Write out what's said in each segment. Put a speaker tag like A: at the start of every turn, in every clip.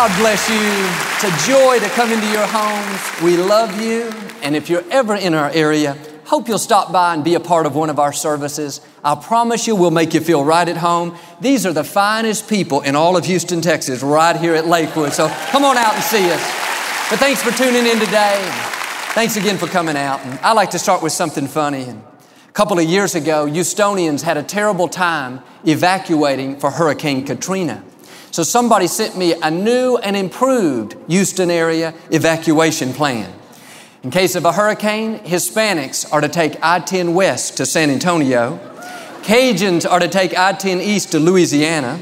A: God bless you. It's a joy to come into your homes. We love you. And if you're ever in our area, hope you'll stop by and be a part of one of our services. I promise you we'll make you feel right at home. These are the finest people in all of Houston, Texas, right here at Lakewood. So come on out and see us. But thanks for tuning in today. Thanks again for coming out. And I like to start with something funny. A couple of years ago, Houstonians had a terrible time evacuating for Hurricane Katrina. So somebody sent me a new and improved Houston area evacuation plan. In case of a hurricane, Hispanics are to take I-10 west to San Antonio. Cajuns are to take I-10 east to Louisiana.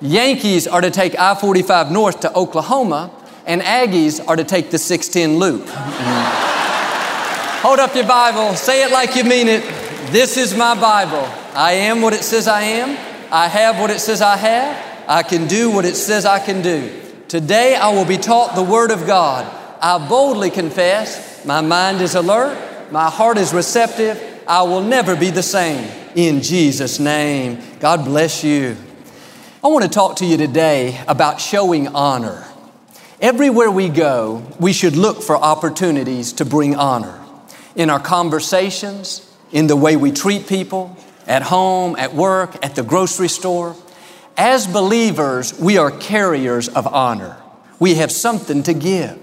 A: Yankees are to take I-45 north to Oklahoma. And Aggies are to take the 610 loop. Hold up your Bible. Say it like you mean it. This is my Bible. I am what it says I am. I have what it says I have. I can do what it says I can do. Today I will be taught the Word of God. I boldly confess my mind is alert. My heart is receptive. I will never be the same. In Jesus' name. God bless you. I want to talk to you today about showing honor. Everywhere we go, we should look for opportunities to bring honor. In our conversations, in the way we treat people, at home, at work, at the grocery store. As believers, we are carriers of honor. We have something to give.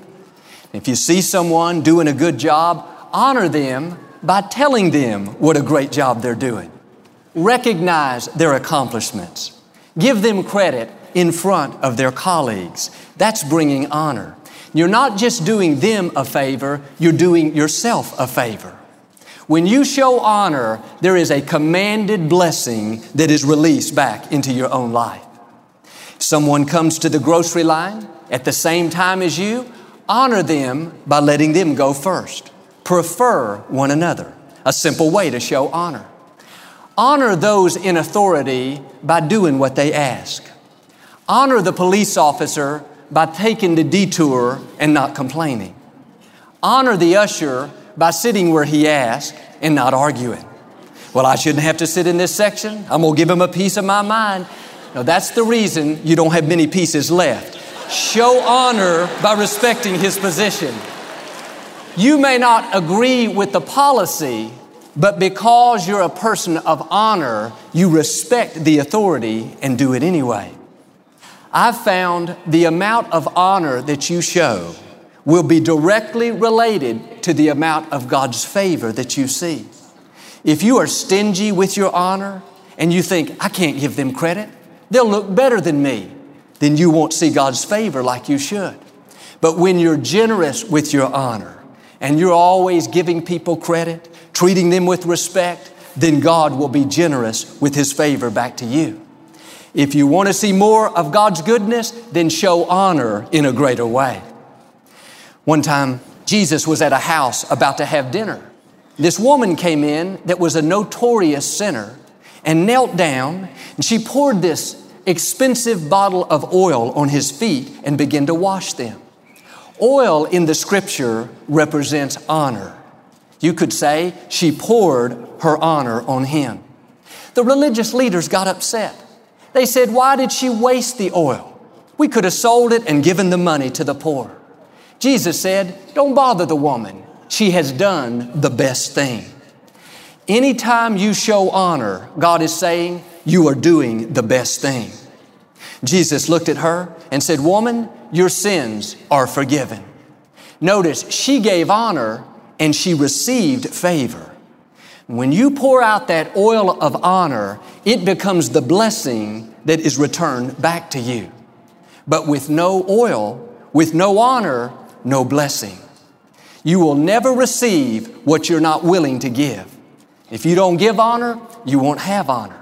A: If you see someone doing a good job, honor them by telling them what a great job they're doing. Recognize their accomplishments. Give them credit in front of their colleagues. That's bringing honor. You're not just doing them a favor, you're doing yourself a favor. When you show honor, there is a commanded blessing that is released back into your own life. Someone comes to the grocery line at the same time as you, Honor them by letting them go first. Prefer one another. A simple way to show honor. Honor those in authority by doing what they ask. Honor the police officer by taking the detour and not complaining. Honor the usher by sitting where he asked and not arguing. Well, I shouldn't have to sit in this section. I'm going to give him a piece of my mind. No, that's the reason you don't have many pieces left show honor by respecting his position. You may not agree with the policy, but because you're a person of honor, you respect the authority and do it anyway. I've found the amount of honor that you show will be directly related to the amount of God's favor that you see. If you are stingy with your honor and you think, I can't give them credit, they'll look better than me then you won't see God's favor like you should. But when you're generous with your honor and you're always giving people credit, treating them with respect, then God will be generous with His favor back to you. If you want to see more of God's goodness, then show honor in a greater way. One time, Jesus was at a house about to have dinner. This woman came in that was a notorious sinner and knelt down and she poured this expensive bottle of oil on his feet and began to wash them. Oil in the scripture represents honor. You could say she poured her honor on him. The religious leaders got upset. They said, Why did she waste the oil? We could have sold it and given the money to the poor. Jesus said, Don't bother the woman. She has done the best thing. Anytime you show honor, God is saying, you are doing the best thing. Jesus looked at her and said, Woman, your sins are forgiven. Notice she gave honor and she received favor. When you pour out that oil of honor, it becomes the blessing that is returned back to you. But with no oil, with no honor, no blessing. You will never receive what you're not willing to give. If you don't give honor, you won't have honor.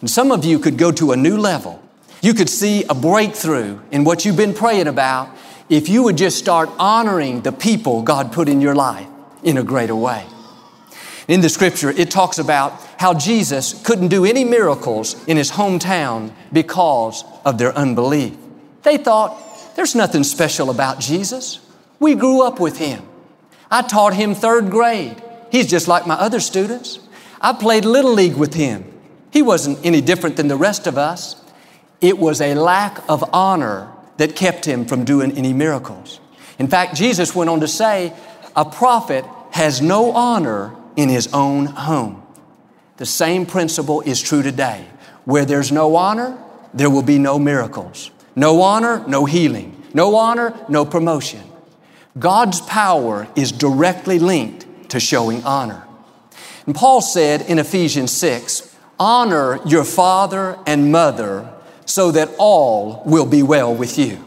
A: And some of you could go to a new level. You could see a breakthrough in what you've been praying about if you would just start honoring the people God put in your life. in a greater way. In the scripture, it talks about how Jesus couldn't do any miracles in his hometown because of their unbelief. They thought, there's nothing special about Jesus. We grew up with him. I taught him third grade. He's just like my other students. I played Little League with him. He wasn't any different than the rest of us. It was a lack of honor that kept him from doing any miracles. In fact, Jesus went on to say, a prophet has no honor in his own home. The same principle is true today. Where there's no honor, there will be no miracles. No honor, no healing. No honor, no promotion. God's power is directly linked to showing honor. And Paul said in Ephesians 6, honor your father and mother so that all will be well with you.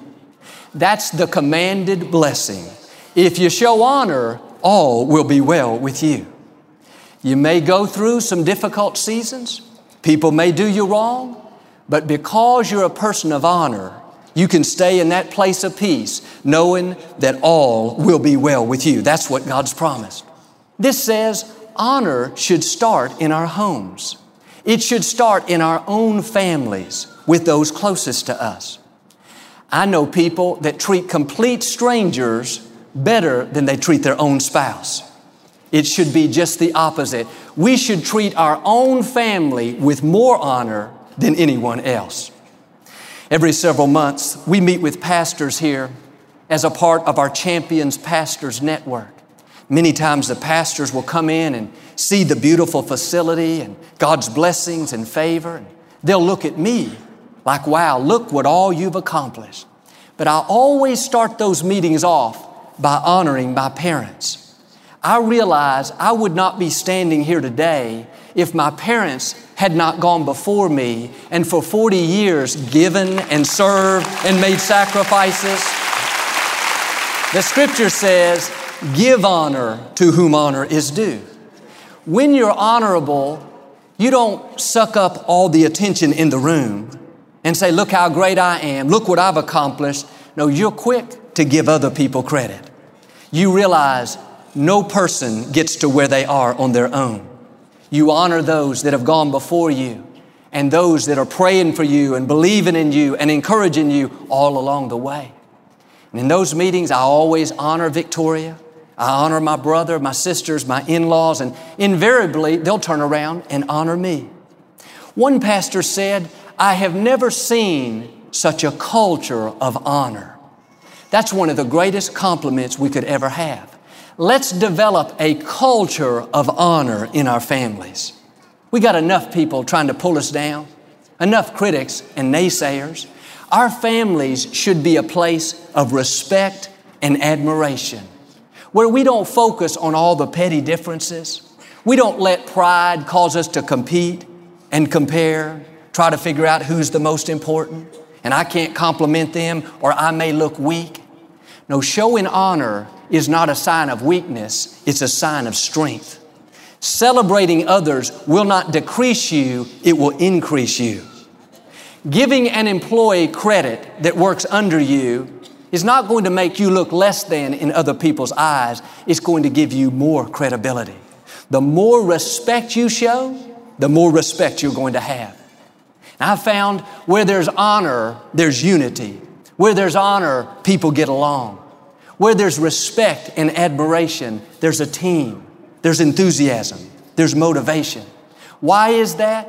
A: That's the commanded blessing. If you show honor, all will be well with you. You may go through some difficult seasons. People may do you wrong, but because you're a person of honor, you can stay in that place of peace knowing that all will be well with you. That's what God's promised. This says honor should start in our homes. It should start in our own families with those closest to us. I know people that treat complete strangers better than they treat their own spouse. It should be just the opposite. We should treat our own family with more honor than anyone else. Every several months, we meet with pastors here as a part of our Champions Pastors Network. Many times the pastors will come in and see the beautiful facility and God's blessings and favor. And they'll look at me like, wow, look what all you've accomplished. But I always start those meetings off by honoring my parents. I realize I would not be standing here today if my parents had not gone before me and for 40 years given and served and made sacrifices. The scripture says, give honor to whom honor is due. When you're honorable, you don't suck up all the attention in the room and say, look how great I am, look what I've accomplished. No, you're quick to give other people credit. You realize no person gets to where they are on their own. You honor those that have gone before you and those that are praying for you and believing in you and encouraging you all along the way. And in those meetings, I always honor Victoria. I honor my brother, my sisters, my in laws, and invariably they'll turn around and honor me. One pastor said, I have never seen such a culture of honor. That's one of the greatest compliments we could ever have. Let's develop a culture of honor in our families. We got enough people trying to pull us down, enough critics and naysayers. Our families should be a place of respect and admiration where we don't focus on all the petty differences. We don't let pride cause us to compete and compare, try to figure out who's the most important, and I can't compliment them or I may look weak. No, showing honor is not a sign of weakness, it's a sign of strength. Celebrating others will not decrease you, it will increase you. Giving an employee credit that works under you is not going to make you look less than in other people's eyes. It's going to give you more credibility. The more respect you show, the more respect you're going to have. And I've found where there's honor, there's unity. Where there's honor, people get along. Where there's respect and admiration, there's a team, there's enthusiasm, there's motivation. Why is that?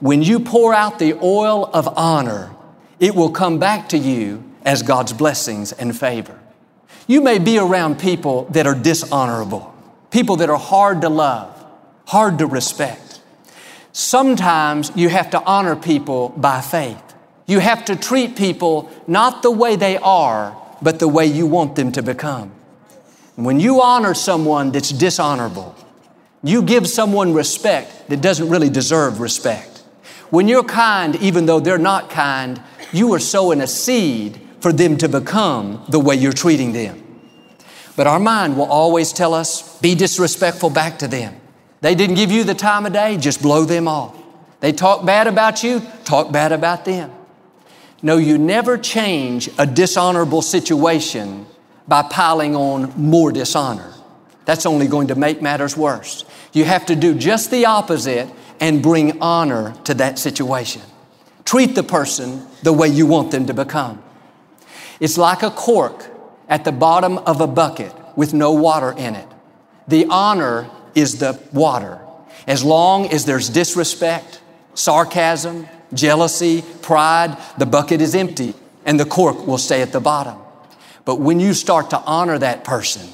A: When you pour out the oil of honor, it will come back to you as God's blessings and favor. You may be around people that are dishonorable, people that are hard to love, hard to respect. Sometimes you have to honor people by faith. You have to treat people not the way they are, but the way you want them to become. When you honor someone that's dishonorable, you give someone respect that doesn't really deserve respect. When you're kind, even though they're not kind, you are sowing a seed for them to become the way you're treating them. But our mind will always tell us, be disrespectful back to them. They didn't give you the time of day, just blow them off. They talk bad about you, talk bad about them. No, you never change a dishonorable situation by piling on more dishonor. that's only going to make matters worse. You have to do just the opposite and bring honor to that situation. Treat the person the way you want them to become. It's like a cork at the bottom of a bucket with no water in it. The honor is the water. As long as there's disrespect, sarcasm, jealousy, pride, the bucket is empty and the cork will stay at the bottom. But when you start to honor that person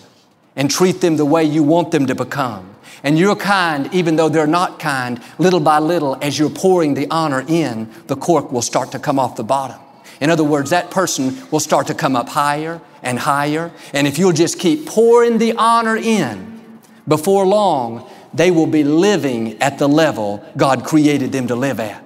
A: and treat them the way you want them to become, and you're kind even though they're not kind, little by little, as you're pouring the honor in, the cork will start to come off the bottom. In other words, that person will start to come up higher and higher. And if you'll just keep pouring the honor in, before long, they will be living at the level God created them to live at.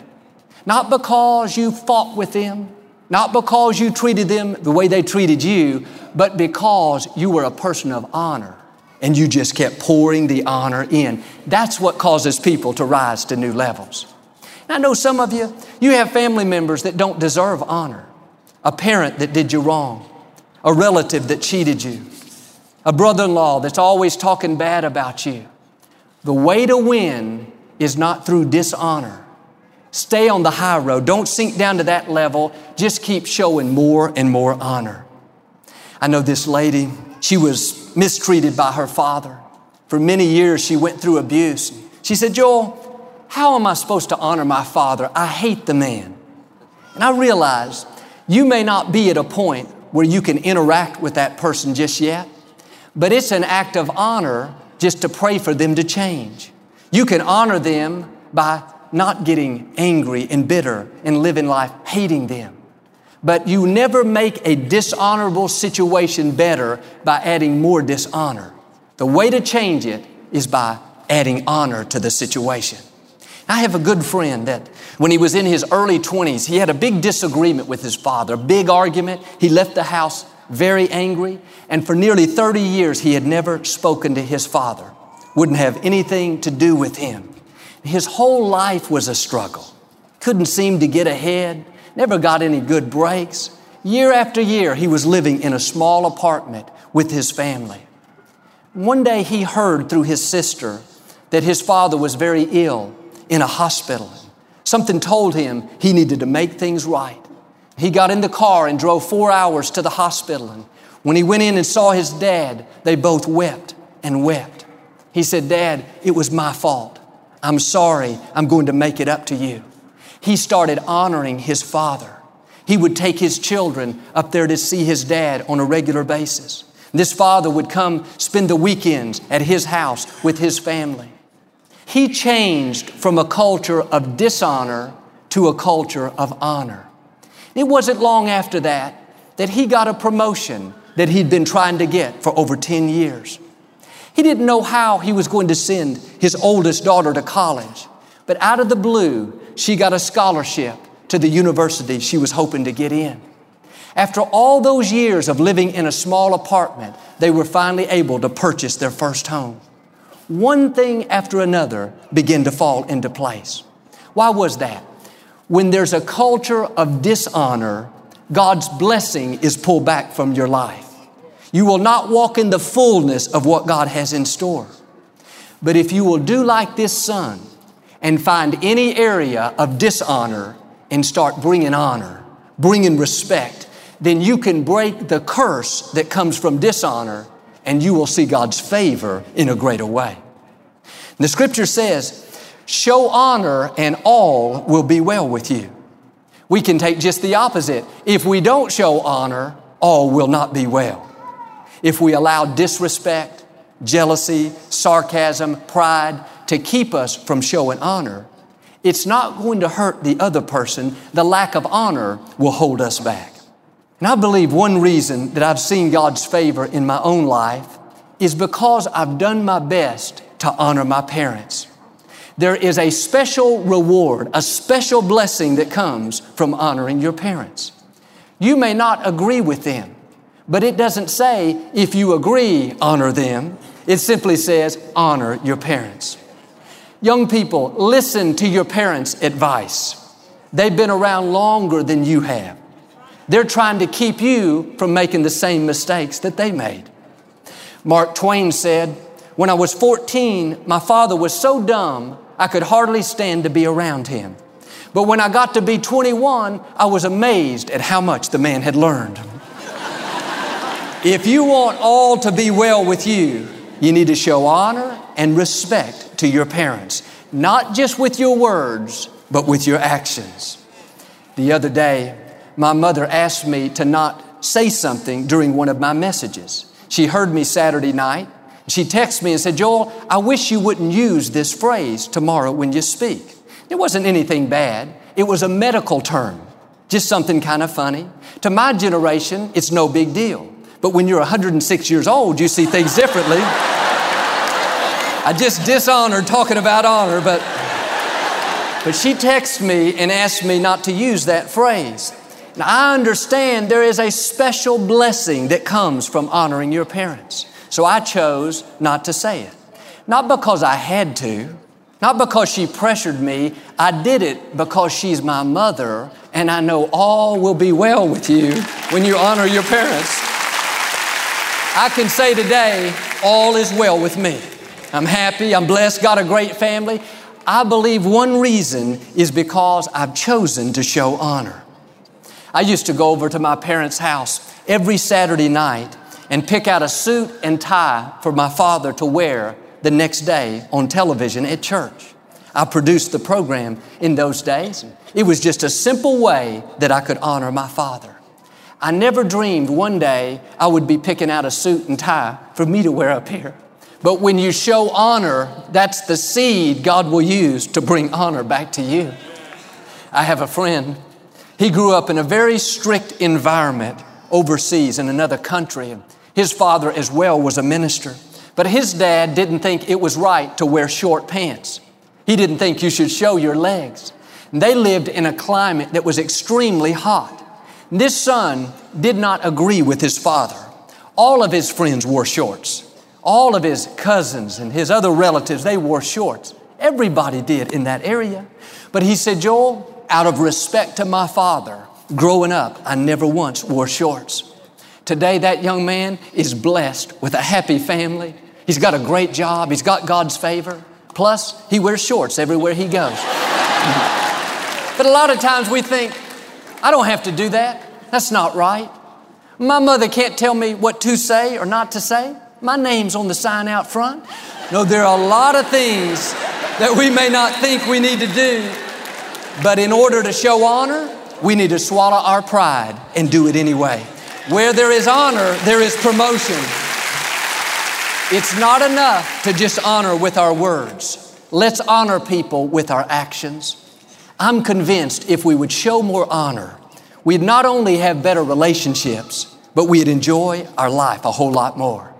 A: Not because you fought with them, not because you treated them the way they treated you, but because you were a person of honor and you just kept pouring the honor in. That's what causes people to rise to new levels. I know some of you, you have family members that don't deserve honor. A parent that did you wrong, a relative that cheated you, a brother in law that's always talking bad about you. The way to win is not through dishonor. Stay on the high road. Don't sink down to that level. Just keep showing more and more honor. I know this lady, she was mistreated by her father. For many years, she went through abuse. She said, Joel, how am I supposed to honor my father? I hate the man. And I realized you may not be at a point where you can interact with that person just yet, but it's an act of honor just to pray for them to change. You can honor them by not getting angry and bitter and living life hating them. But you never make a dishonorable situation better by adding more dishonor. The way to change it is by adding honor to the situation. I have a good friend that when he was in his early 20s, he had a big disagreement with his father, a big argument. He left the house very angry, and for nearly 30 years, he had never spoken to his father, wouldn't have anything to do with him. His whole life was a struggle. Couldn't seem to get ahead, never got any good breaks. Year after year, he was living in a small apartment with his family. One day he heard through his sister that his father was very ill in a hospital. Something told him he needed to make things right. He got in the car and drove four hours to the hospital. And when he went in and saw his dad, they both wept and wept. He said, Dad, it was my fault. I'm sorry. I'm going to make it up to you. He started honoring his father. He would take his children up there to see his dad on a regular basis. This father would come spend the weekends at his house with his family. He changed from a culture of dishonor to a culture of honor. It wasn't long after that that he got a promotion that he'd been trying to get for over 10 years. He didn't know how he was going to send his oldest daughter to college, but out of the blue, she got a scholarship to the university she was hoping to get in. After all those years of living in a small apartment, they were finally able to purchase their first home. One thing after another began to fall into place. Why was that? When there's a culture of dishonor, God's blessing is pulled back from your life. You will not walk in the fullness of what God has in store. But if you will do like this son and find any area of dishonor and start bringing honor, bringing respect, then you can break the curse that comes from dishonor and you will see God's favor in a greater way. The scripture says, show honor and all will be well with you. We can take just the opposite. If we don't show honor, all will not be well if we allow disrespect, jealousy, sarcasm, pride to keep us from showing honor, it's not going to hurt the other person. The lack of honor will hold us back. And I believe one reason that I've seen God's favor in my own life is because I've done my best to honor my parents. There is a special reward, a special blessing that comes from honoring your parents. You may not agree with them. But it doesn't say, if you agree, honor them. It simply says, honor your parents. Young people, listen to your parents' advice. They've been around longer than you have. They're trying to keep you from making the same mistakes that they made. Mark Twain said, When I was 14, my father was so dumb I could hardly stand to be around him. But when I got to be 21, I was amazed at how much the man had learned. If you want all to be well with you, you need to show honor and respect to your parents, not just with your words, but with your actions. The other day, my mother asked me to not say something during one of my messages. She heard me Saturday night. She texted me and said, Joel, I wish you wouldn't use this phrase tomorrow when you speak. It wasn't anything bad. It was a medical term, just something kind of funny. To my generation, it's no big deal. But when you're 106 years old, you see things differently. I just dishonored talking about honor, but, but she texted me and asked me not to use that phrase. Now, I understand there is a special blessing that comes from honoring your parents. So I chose not to say it. Not because I had to, not because she pressured me. I did it because she's my mother, and I know all will be well with you when you honor your parents. I can say today, all is well with me. I'm happy, I'm blessed, got a great family. I believe one reason is because I've chosen to show honor. I used to go over to my parents' house every Saturday night and pick out a suit and tie for my father to wear the next day on television at church. I produced the program in those days. It was just a simple way that I could honor my father. I never dreamed one day I would be picking out a suit and tie for me to wear up here. But when you show honor, that's the seed God will use to bring honor back to you. I have a friend. He grew up in a very strict environment overseas in another country. His father, as well, was a minister. But his dad didn't think it was right to wear short pants. He didn't think you should show your legs. They lived in a climate that was extremely hot. This son did not agree with his father. All of his friends wore shorts. All of his cousins and his other relatives, they wore shorts. Everybody did in that area. But he said, Joel, out of respect to my father, growing up, I never once wore shorts. Today, that young man is blessed with a happy family. He's got a great job. He's got God's favor. Plus, he wears shorts everywhere he goes. but a lot of times we think, I don't have to do that. That's not right. My mother can't tell me what to say or not to say. My name's on the sign out front. No, there are a lot of things that we may not think we need to do. But in order to show honor, we need to swallow our pride and do it anyway. Where there is honor, there is promotion. It's not enough to just honor with our words. Let's honor people with our actions. I'm convinced if we would show more honor, we'd not only have better relationships, but we'd enjoy our life a whole lot more.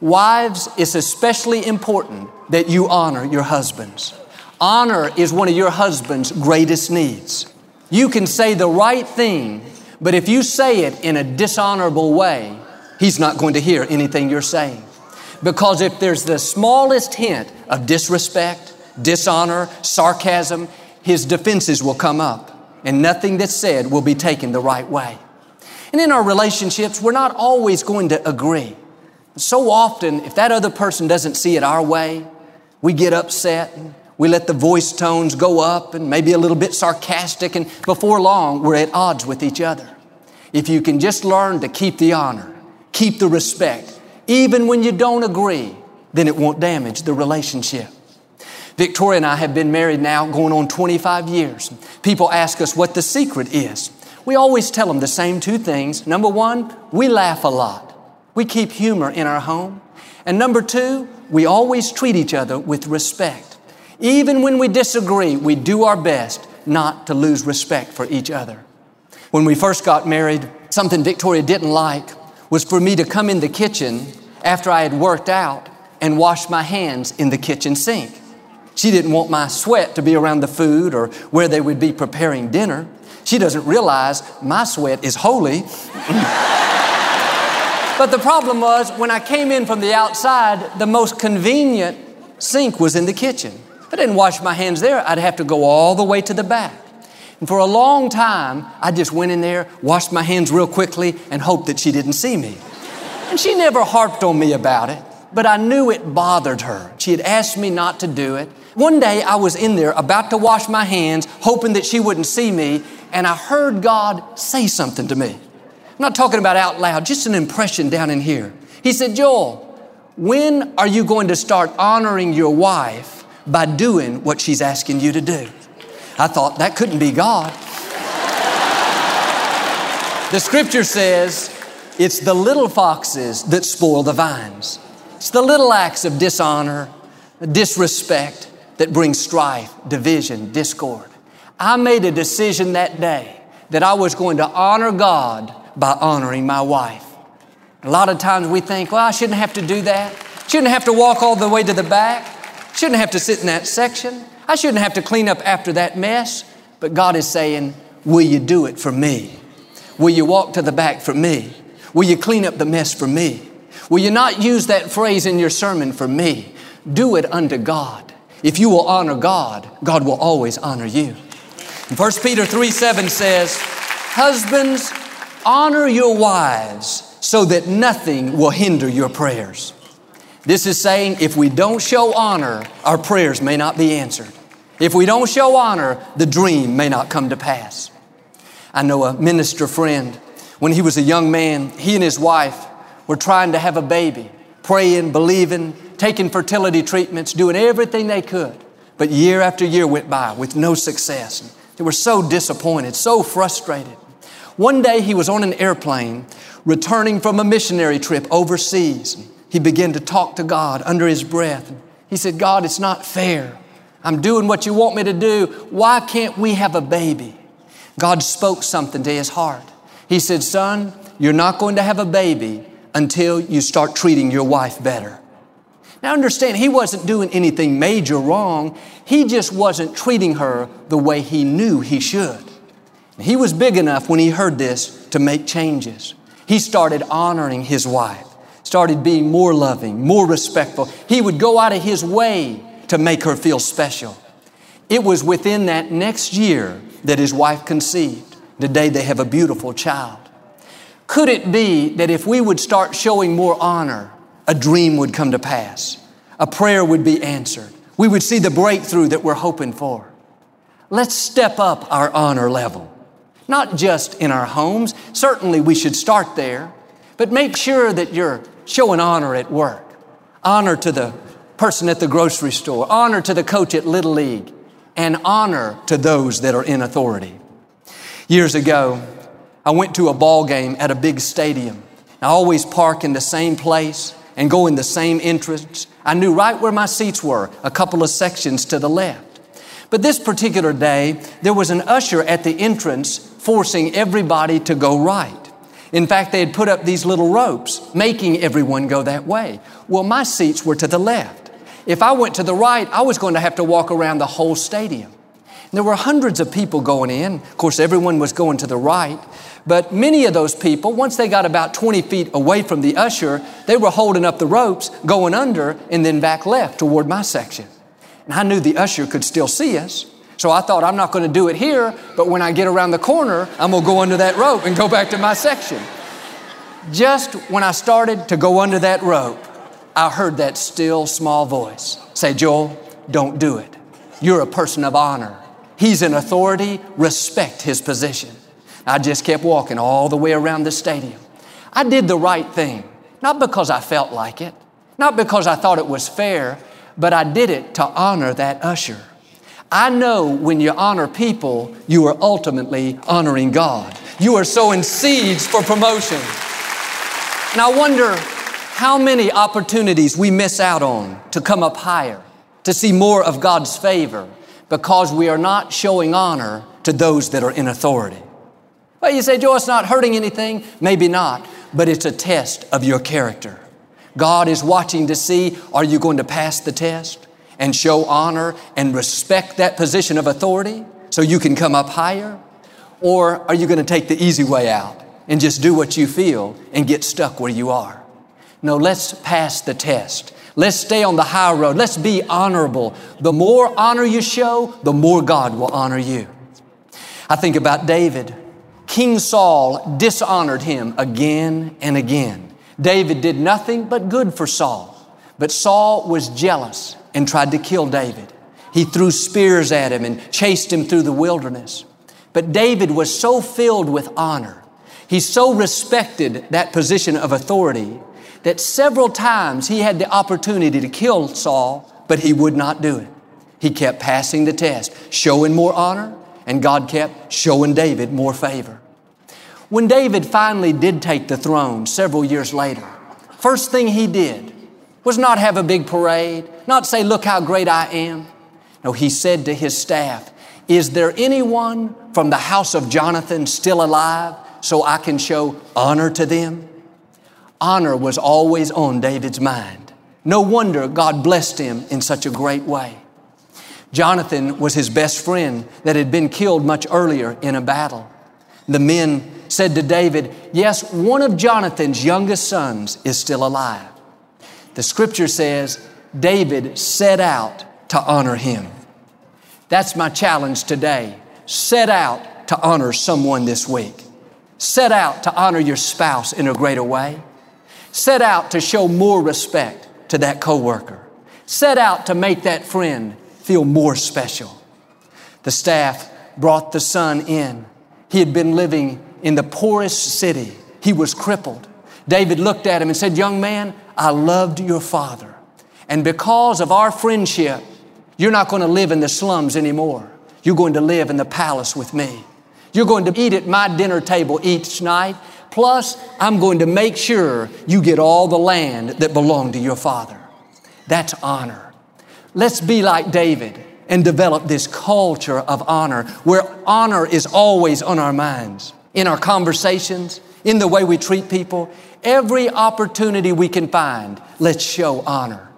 A: Wives, it's especially important that you honor your husbands. Honor is one of your husband's greatest needs. You can say the right thing but if you say it in a dishonorable way, he's not going to hear anything you're saying. Because if there's the smallest hint of disrespect, dishonor, sarcasm, his defenses will come up and nothing that's said will be taken the right way. And in our relationships, we're not always going to agree. So often, if that other person doesn't see it our way, we get upset we let the voice tones go up and maybe a little bit sarcastic, and before long, we're at odds with each other. If you can just learn to keep the honor, keep the respect, even when you don't agree, then it won't damage the relationship. Victoria and I have been married now going on 25 years. People ask us what the secret is. We always tell them the same two things. Number one, we laugh a lot. We keep humor in our home. And number two, we always treat each other with respect. Even when we disagree, we do our best not to lose respect for each other. When we first got married, something Victoria didn't like was for me to come in the kitchen after I had worked out and wash my hands in the kitchen sink. She didn't want my sweat to be around the food or where they would be preparing dinner. She doesn't realize my sweat is holy. but the problem was when I came in from the outside, the most convenient sink was in the kitchen. If I didn't wash my hands there, I'd have to go all the way to the back. And for a long time, I just went in there, washed my hands real quickly, and hoped that she didn't see me. And she never harped on me about it. but I knew it bothered her. She had asked me not to do it. One day I was in there about to wash my hands, hoping that she wouldn't see me, and I heard God say something to me. I'm not talking about out loud, just an impression down in here. He said, Joel, when are you going to start honoring your wife by doing what she's asking you to do? I thought that couldn't be God. the scripture says it's the little foxes that spoil the vines. It's the little acts of dishonor, disrespect that brings strife, division, discord. I made a decision that day that I was going to honor God by honoring my wife. A lot of times we think, well, I shouldn't have to do that. Shouldn't have to walk all the way to the back. Shouldn't have to sit in that section. I shouldn't have to clean up after that mess. But God is saying, will you do it for me? Will you walk to the back for me? Will you clean up the mess for me? Will you not use that phrase in your sermon for me? Do it unto God. If you will honor God, God will always honor you. 1 Peter 3 7 says, Husbands, honor your wives so that nothing will hinder your prayers. This is saying if we don't show honor, our prayers may not be answered. If we don't show honor, the dream may not come to pass. I know a minister friend, when he was a young man, he and his wife were trying to have a baby, praying, believing, taking fertility treatments, doing everything they could. But year after year went by with no success. They were so disappointed, so frustrated. One day he was on an airplane returning from a missionary trip overseas. He began to talk to God under his breath. He said, God, it's not fair. I'm doing what you want me to do. Why can't we have a baby? God spoke something to his heart. He said, Son, you're not going to have a baby until you start treating your wife better. Now understand, he wasn't doing anything major wrong. He just wasn't treating her the way he knew he should. He was big enough when he heard this to make changes. He started honoring his wife, started being more loving, more respectful. He would go out of his way to make her feel special. It was within that next year that his wife conceived. Today they have a beautiful child. Could it be that if we would start showing more honor, a dream would come to pass? A prayer would be answered. We would see the breakthrough that we're hoping for. Let's step up our honor level. Not just in our homes. Certainly we should start there, but make sure that you're showing honor at work. Honor to the person at the grocery store, honor to the coach at Little League, and honor to those that are in authority. Years ago, I went to a ball game at a big stadium. I always park in the same place and go in the same entrance. I knew right where my seats were, a couple of sections to the left. But this particular day, there was an usher at the entrance forcing everybody to go right. In fact, they had put up these little ropes, making everyone go that way. Well, my seats were to the left. If I went to the right, I was going to have to walk around the whole stadium. There were hundreds of people going in. Of course, everyone was going to the right. But many of those people, once they got about 20 feet away from the usher, they were holding up the ropes, going under, and then back left toward my section. And I knew the usher could still see us. So I thought, I'm not going to do it here, but when I get around the corner, I'm going to go under that rope and go back to my section. Just when I started to go under that rope, I heard that still small voice say, Joel, don't do it. You're a person of honor. He's an authority, respect his position. I just kept walking all the way around the stadium. I did the right thing, not because I felt like it, not because I thought it was fair, but I did it to honor that usher. I know when you honor people, you are ultimately honoring God. You are sowing seeds for promotion. And I wonder how many opportunities we miss out on to come up higher, to see more of God's favor, because we are not showing honor to those that are in authority. Well, you say, Joe, it's not hurting anything. Maybe not, but it's a test of your character. God is watching to see, are you going to pass the test? and show honor and respect that position of authority so you can come up higher? Or are you going to take the easy way out and just do what you feel and get stuck where you are? No, let's pass the test. Let's stay on the high road. Let's be honorable. The more honor you show, the more God will honor you. I think about David. King Saul dishonored him again and again. David did nothing but good for Saul. But Saul was jealous and tried to kill David. He threw spears at him and chased him through the wilderness. But David was so filled with honor. He so respected that position of authority that several times he had the opportunity to kill Saul, but he would not do it. He kept passing the test, showing more honor, and God kept showing David more favor. When David finally did take the throne several years later, first thing he did was not have a big parade, not say, Look how great I am. No, he said to his staff, Is there anyone from the house of Jonathan still alive so I can show honor to them? Honor was always on David's mind. No wonder God blessed him in such a great way. Jonathan was his best friend that had been killed much earlier in a battle. The men said to David, Yes, one of Jonathan's youngest sons is still alive. The scripture says David set out to honor him. That's my challenge today. Set out to honor someone this week. Set out to honor your spouse in a greater way. Set out to show more respect to that coworker. Set out to make that friend feel more special. The staff brought the son in. He had been living in the poorest city. He was crippled. David looked at him and said, Young man, I loved your father. And because of our friendship, you're not going to live in the slums anymore. You're going to live in the palace with me. You're going to eat at my dinner table each night. Plus, I'm going to make sure you get all the land that belonged to your father. That's honor. Let's be like David and develop this culture of honor where honor is always on our minds, in our conversations, in the way we treat people. Every opportunity we can find, let's show honor.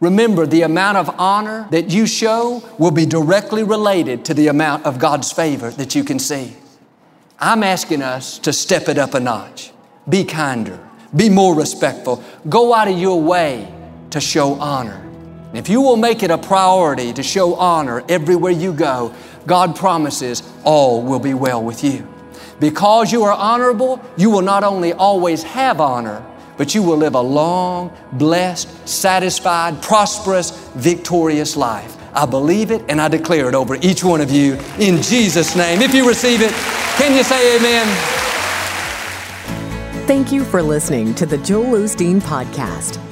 A: Remember, the amount of honor that you show will be directly related to the amount of God's favor that you can see. I'm asking us to step it up a notch. Be kinder. Be more respectful. Go out of your way to show honor. And if you will make it a priority to show honor everywhere you go, God promises all will be well with you. Because you are honorable, you will not only always have honor, but you will live a long, blessed, satisfied, prosperous, victorious life. I believe it and I declare it over each one of you in Jesus' name. If you receive it, can you say amen?
B: Thank you for listening to the Joel Osteen Podcast.